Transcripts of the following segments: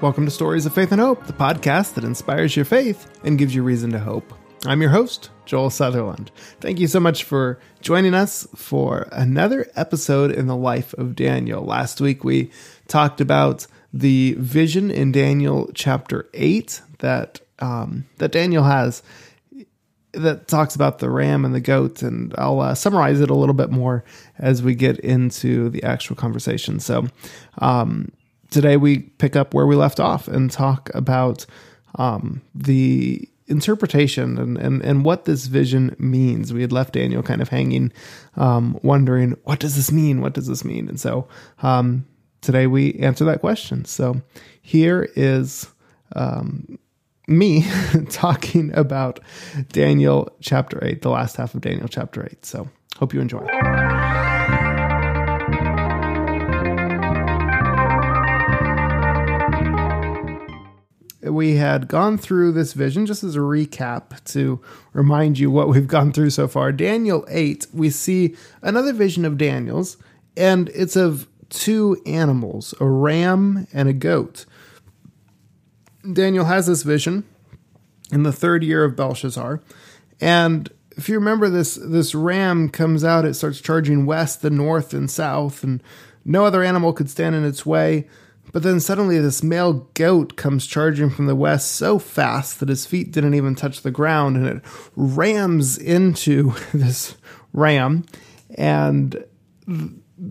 Welcome to Stories of Faith and Hope, the podcast that inspires your faith and gives you reason to hope. I'm your host, Joel Sutherland. Thank you so much for joining us for another episode in the life of Daniel. Last week we talked about the vision in Daniel chapter 8 that um, that Daniel has that talks about the ram and the goat, and I'll uh, summarize it a little bit more as we get into the actual conversation. So, um, today we pick up where we left off and talk about um, the interpretation and, and, and what this vision means. We had left Daniel kind of hanging, um, wondering, what does this mean? What does this mean? And so um, today we answer that question. So here is um, me talking about Daniel chapter 8, the last half of Daniel chapter 8. So hope you enjoy. We had gone through this vision just as a recap to remind you what we've gone through so far. Daniel 8, we see another vision of Daniel's, and it's of two animals, a ram and a goat. Daniel has this vision in the third year of Belshazzar, and if you remember this this ram comes out, it starts charging west, the north, and south, and no other animal could stand in its way. But then suddenly this male goat comes charging from the west so fast that his feet didn't even touch the ground and it rams into this ram and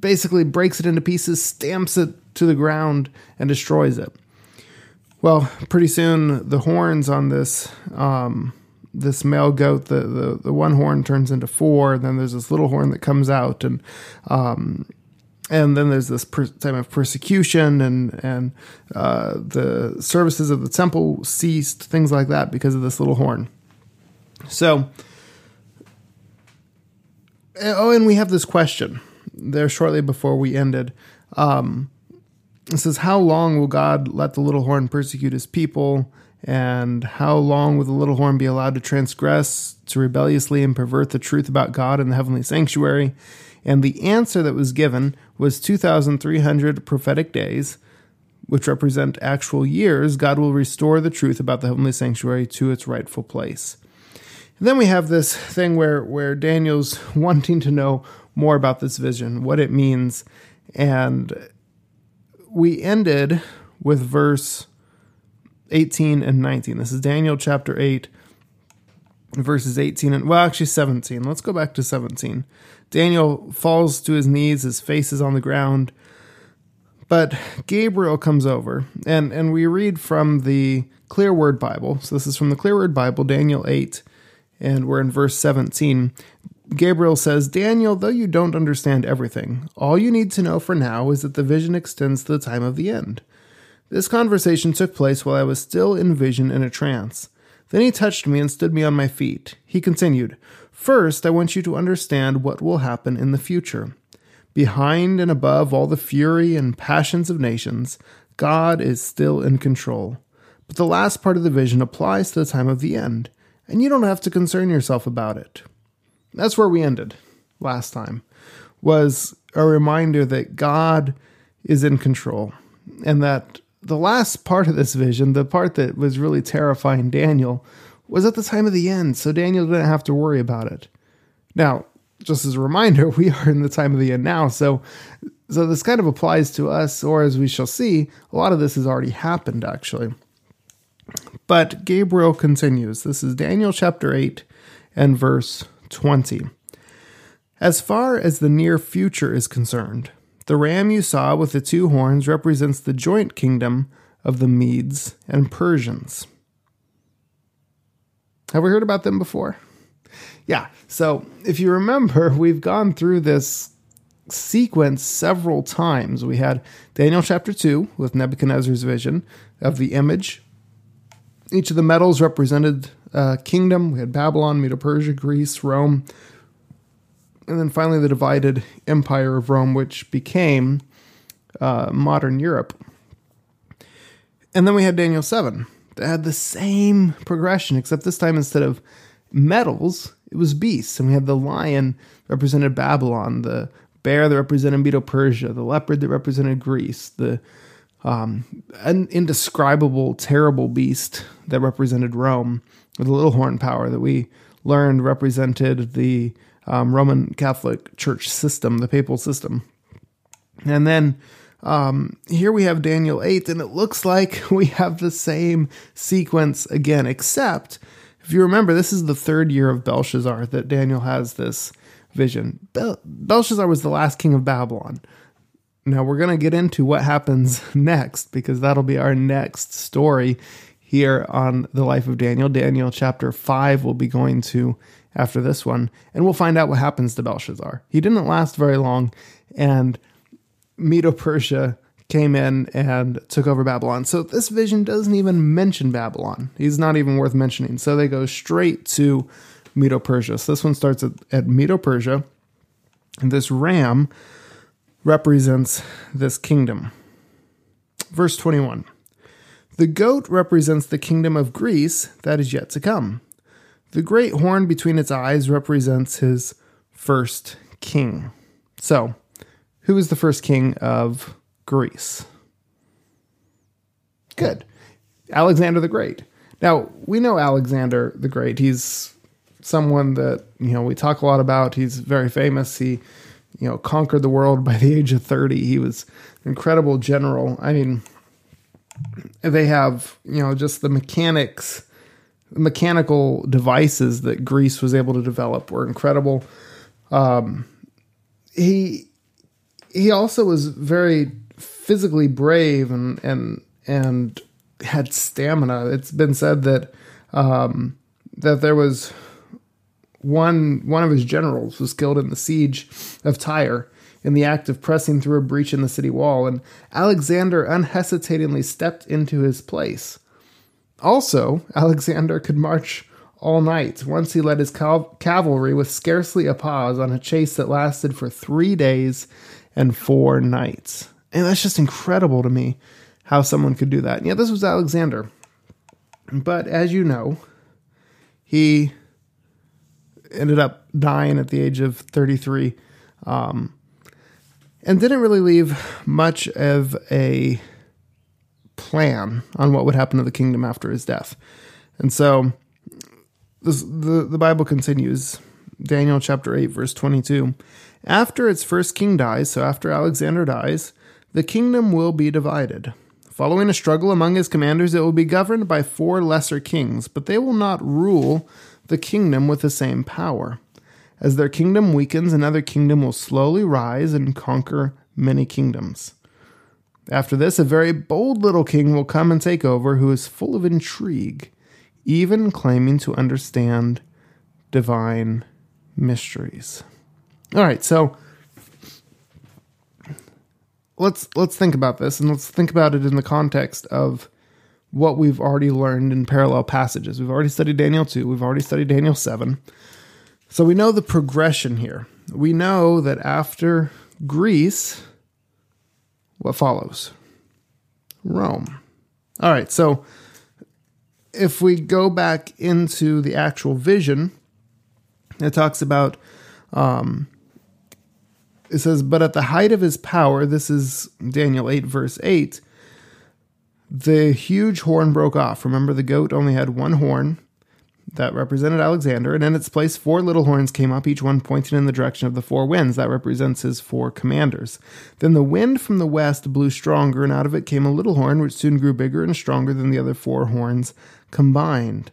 basically breaks it into pieces, stamps it to the ground, and destroys it. Well, pretty soon the horns on this um, this male goat, the, the the one horn turns into four. And then there's this little horn that comes out, and um, and then there's this per- time of persecution and and uh, the services of the temple ceased things like that because of this little horn. So oh and we have this question there shortly before we ended. Um, it says how long will god let the little horn persecute his people? And how long will the little horn be allowed to transgress to rebelliously and pervert the truth about god and the heavenly sanctuary? And the answer that was given was 2,300 prophetic days, which represent actual years. God will restore the truth about the heavenly sanctuary to its rightful place. And then we have this thing where, where Daniel's wanting to know more about this vision, what it means. And we ended with verse 18 and 19. This is Daniel chapter 8, verses 18 and, well, actually 17. Let's go back to 17. Daniel falls to his knees, his face is on the ground. But Gabriel comes over, and, and we read from the Clear Word Bible. So this is from the Clear Word Bible, Daniel 8, and we're in verse 17. Gabriel says, Daniel, though you don't understand everything, all you need to know for now is that the vision extends to the time of the end. This conversation took place while I was still in vision in a trance. Then he touched me and stood me on my feet. He continued, First, I want you to understand what will happen in the future. Behind and above all the fury and passions of nations, God is still in control. But the last part of the vision applies to the time of the end, and you don't have to concern yourself about it. That's where we ended last time, was a reminder that God is in control, and that the last part of this vision, the part that was really terrifying Daniel, was at the time of the end, so Daniel didn't have to worry about it. Now, just as a reminder, we are in the time of the end now, so so this kind of applies to us, or as we shall see, a lot of this has already happened actually. But Gabriel continues. This is Daniel chapter 8 and verse 20. As far as the near future is concerned, the ram you saw with the two horns represents the joint kingdom of the Medes and Persians. Have we heard about them before? Yeah. So if you remember, we've gone through this sequence several times. We had Daniel chapter 2 with Nebuchadnezzar's vision of the image. Each of the metals represented a kingdom. We had Babylon, Medo Persia, Greece, Rome, and then finally the divided empire of Rome, which became uh, modern Europe. And then we had Daniel 7 that had the same progression, except this time instead of metals, it was beasts. And we had the lion represented Babylon, the bear that represented Medo Persia, the leopard that represented Greece, the um, an indescribable, terrible beast that represented Rome, with the little horn power that we learned represented the um, Roman Catholic Church system, the papal system. And then um, here we have Daniel 8, and it looks like we have the same sequence again, except if you remember, this is the third year of Belshazzar that Daniel has this vision. Bel- Belshazzar was the last king of Babylon. Now we're going to get into what happens next because that'll be our next story here on the life of Daniel. Daniel chapter 5 will be going to after this one, and we'll find out what happens to Belshazzar. He didn't last very long, and Medo Persia came in and took over Babylon. So this vision doesn't even mention Babylon. He's not even worth mentioning. So they go straight to Medo Persia. So this one starts at, at Medo Persia. And this ram represents this kingdom. Verse 21 The goat represents the kingdom of Greece that is yet to come. The great horn between its eyes represents his first king. So, who was the first king of Greece? Good. Alexander the Great. Now, we know Alexander the Great. He's someone that, you know, we talk a lot about. He's very famous. He, you know, conquered the world by the age of 30. He was an incredible general. I mean, they have, you know, just the mechanics, mechanical devices that Greece was able to develop were incredible. Um, he he also was very physically brave and and and had stamina. It's been said that um, that there was one one of his generals was killed in the siege of Tyre in the act of pressing through a breach in the city wall, and Alexander unhesitatingly stepped into his place. Also, Alexander could march all night. Once he led his cal- cavalry with scarcely a pause on a chase that lasted for three days and four nights. And that's just incredible to me how someone could do that. And yeah, this was Alexander. But as you know, he ended up dying at the age of 33 um, and didn't really leave much of a plan on what would happen to the kingdom after his death. And so this, the, the Bible continues, Daniel chapter 8, verse 22. After its first king dies, so after Alexander dies, the kingdom will be divided. Following a struggle among his commanders, it will be governed by four lesser kings, but they will not rule the kingdom with the same power. As their kingdom weakens, another kingdom will slowly rise and conquer many kingdoms. After this, a very bold little king will come and take over who is full of intrigue, even claiming to understand divine mysteries. All right, so let's let's think about this and let's think about it in the context of what we've already learned in parallel passages. We've already studied Daniel 2, we've already studied Daniel 7. So we know the progression here. We know that after Greece, what follows? Rome. All right, so if we go back into the actual vision, it talks about um, it says, But at the height of his power, this is Daniel 8, verse 8, the huge horn broke off. Remember, the goat only had one horn that represented Alexander, and in its place, four little horns came up, each one pointing in the direction of the four winds. That represents his four commanders. Then the wind from the west blew stronger, and out of it came a little horn, which soon grew bigger and stronger than the other four horns combined.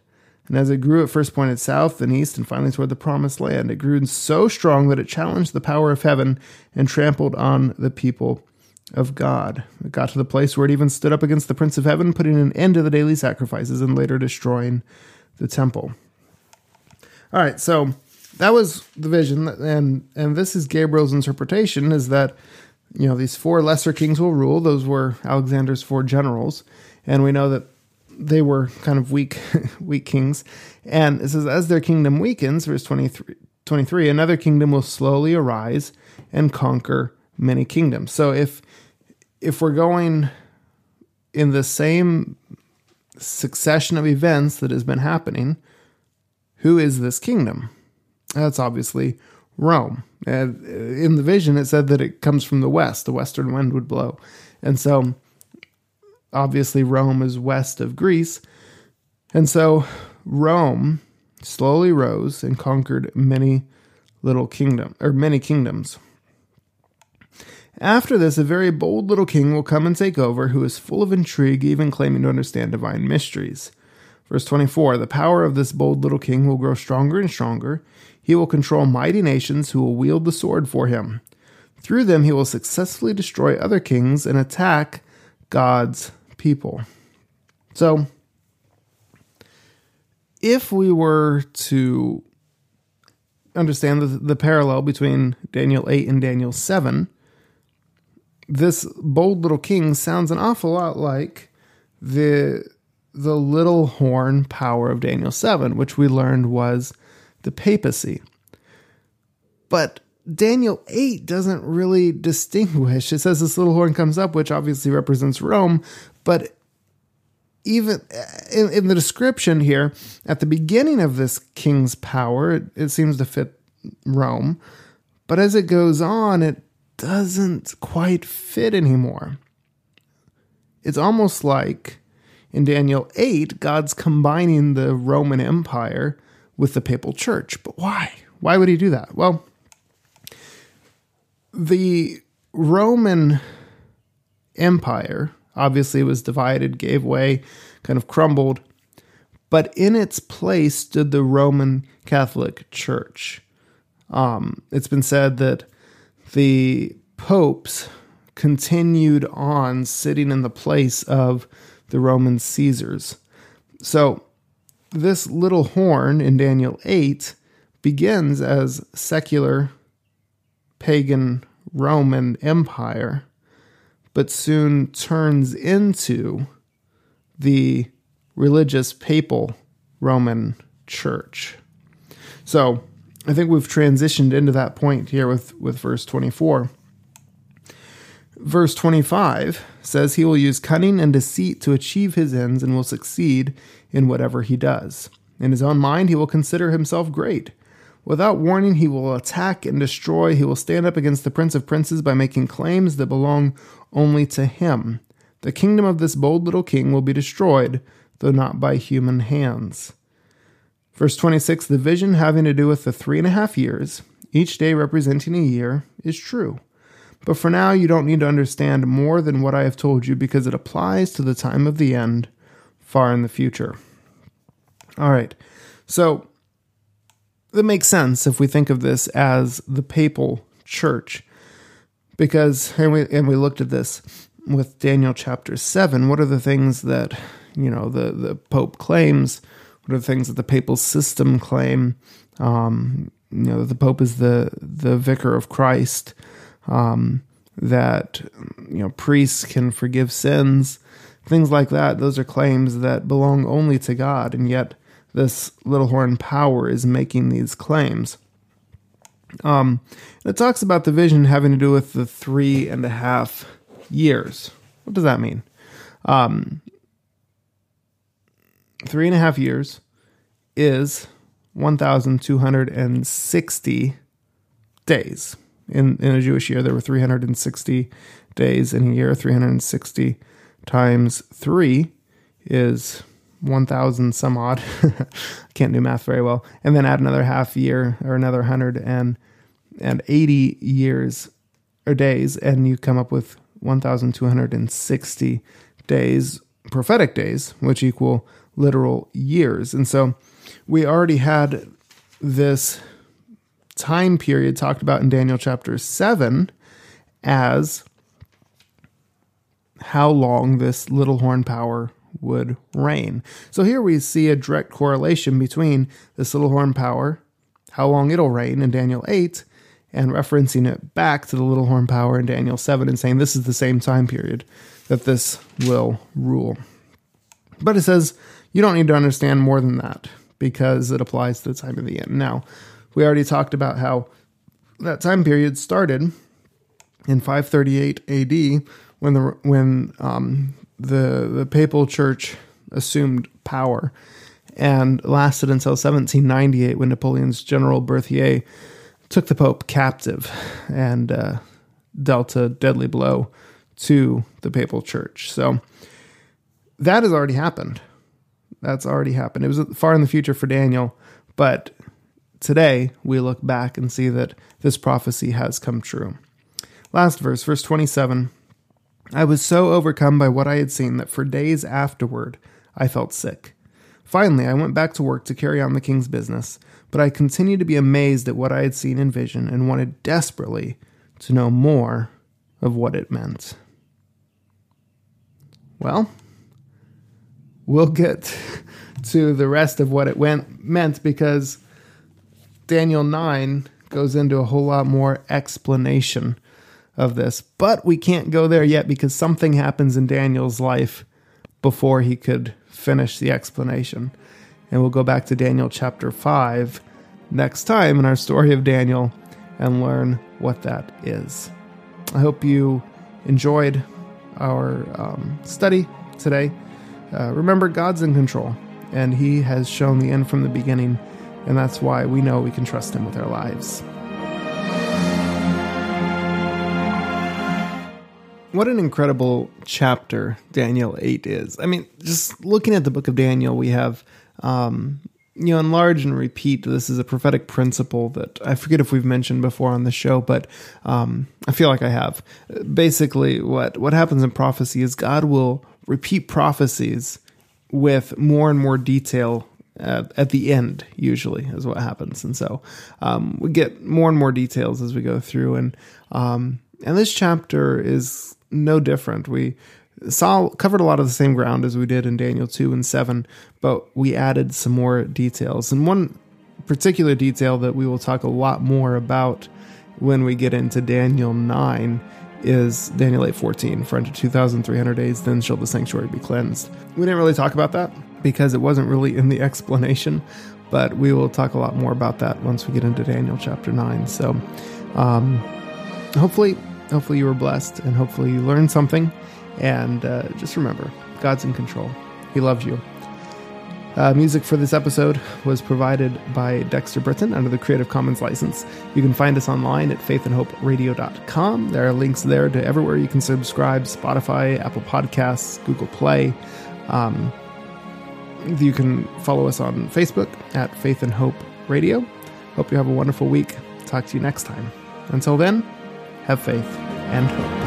And as it grew, it first pointed south, then east, and finally toward the promised land. It grew so strong that it challenged the power of heaven and trampled on the people of God. It got to the place where it even stood up against the Prince of Heaven, putting an end to the daily sacrifices and later destroying the temple. All right, so that was the vision, and and this is Gabriel's interpretation: is that you know these four lesser kings will rule. Those were Alexander's four generals, and we know that they were kind of weak, weak kings. And it says, as their kingdom weakens, verse 23, 23, another kingdom will slowly arise and conquer many kingdoms. So if if we're going in the same succession of events that has been happening, who is this kingdom? That's obviously Rome. Uh, in the vision, it said that it comes from the west, the western wind would blow. And so obviously, Rome is west of Greece. And so Rome slowly rose and conquered many little kingdom or many kingdoms. After this, a very bold little king will come and take over, who is full of intrigue, even claiming to understand divine mysteries. Verse 24 The power of this bold little king will grow stronger and stronger. He will control mighty nations who will wield the sword for him. Through them, he will successfully destroy other kings and attack God's people. So, if we were to understand the, the parallel between Daniel 8 and Daniel 7, this bold little king sounds an awful lot like the the little horn power of Daniel 7, which we learned was the papacy. But Daniel 8 doesn't really distinguish. It says this little horn comes up, which obviously represents Rome, but even uh, in, in the description here, at the beginning of this king's power, it, it seems to fit Rome. But as it goes on, it doesn't quite fit anymore. It's almost like in Daniel 8, God's combining the Roman Empire with the papal church. But why? Why would he do that? Well, the Roman Empire obviously was divided, gave way, kind of crumbled. But in its place stood the Roman Catholic Church. Um, it's been said that the popes continued on sitting in the place of the Roman Caesars. So, this little horn in Daniel 8 begins as secular pagan Roman Empire, but soon turns into the religious papal Roman Church. So, I think we've transitioned into that point here with, with verse 24. Verse 25 says he will use cunning and deceit to achieve his ends and will succeed in whatever he does. In his own mind, he will consider himself great. Without warning, he will attack and destroy. He will stand up against the Prince of Princes by making claims that belong only to him. The kingdom of this bold little king will be destroyed, though not by human hands. Verse 26 The vision having to do with the three and a half years, each day representing a year, is true. But for now, you don't need to understand more than what I have told you because it applies to the time of the end far in the future. All right. So that makes sense if we think of this as the papal church. Because and we and we looked at this with Daniel chapter 7, what are the things that, you know, the the pope claims? What are the things that the papal system claim? Um, you know, the pope is the the vicar of Christ um, that you know priests can forgive sins, things like that. Those are claims that belong only to God, and yet this little horn power is making these claims. Um, it talks about the vision having to do with the three and a half years. What does that mean? Um, three and a half years is 1,260 days in, in a Jewish year, there were 360 days in a year. 360 times 3 is 1,000 some odd. Can't do math very well. And then add another half year or another 180 years or days, and you come up with 1,260 days, prophetic days, which equal literal years. And so we already had this time period talked about in Daniel chapter 7 as how long this little horn power would reign. So here we see a direct correlation between this little horn power, how long it'll reign in Daniel 8, and referencing it back to the little horn power in Daniel 7 and saying this is the same time period that this will rule. But it says you don't need to understand more than that because it applies to the time of the end. Now, we already talked about how that time period started in 538 AD when the when um, the the papal church assumed power and lasted until 1798 when Napoleon's general Berthier took the pope captive and uh, dealt a deadly blow to the papal church. So that has already happened. That's already happened. It was far in the future for Daniel, but today we look back and see that this prophecy has come true. Last verse, verse 27. I was so overcome by what I had seen that for days afterward I felt sick. Finally, I went back to work to carry on the king's business, but I continued to be amazed at what I had seen in vision and wanted desperately to know more of what it meant. Well, we'll get to the rest of what it went meant because Daniel 9 goes into a whole lot more explanation of this. But we can't go there yet because something happens in Daniel's life before he could finish the explanation. And we'll go back to Daniel chapter 5 next time in our story of Daniel and learn what that is. I hope you enjoyed our um, study today. Uh, remember, God's in control, and He has shown the end from the beginning, and that's why we know we can trust Him with our lives. What an incredible chapter Daniel 8 is. I mean, just looking at the book of Daniel, we have um, you know, enlarge and repeat. This is a prophetic principle that I forget if we've mentioned before on the show, but um, I feel like I have. Basically, what what happens in prophecy is God will repeat prophecies with more and more detail at, at the end. Usually, is what happens, and so um, we get more and more details as we go through. And um, and this chapter is no different. We saw covered a lot of the same ground as we did in Daniel 2 and 7, but we added some more details. And one particular detail that we will talk a lot more about when we get into Daniel 9 is Daniel 8:14 for unto 2300 days then shall the sanctuary be cleansed. We didn't really talk about that because it wasn't really in the explanation, but we will talk a lot more about that once we get into Daniel chapter 9. So um, hopefully hopefully you were blessed and hopefully you learned something and uh, just remember, God's in control. He loves you. Uh, music for this episode was provided by Dexter Britain under the Creative Commons license. You can find us online at faithandhoperadio.com. There are links there to everywhere you can subscribe Spotify, Apple Podcasts, Google Play. Um, you can follow us on Facebook at Faith and Hope Radio. Hope you have a wonderful week. Talk to you next time. Until then, have faith and hope.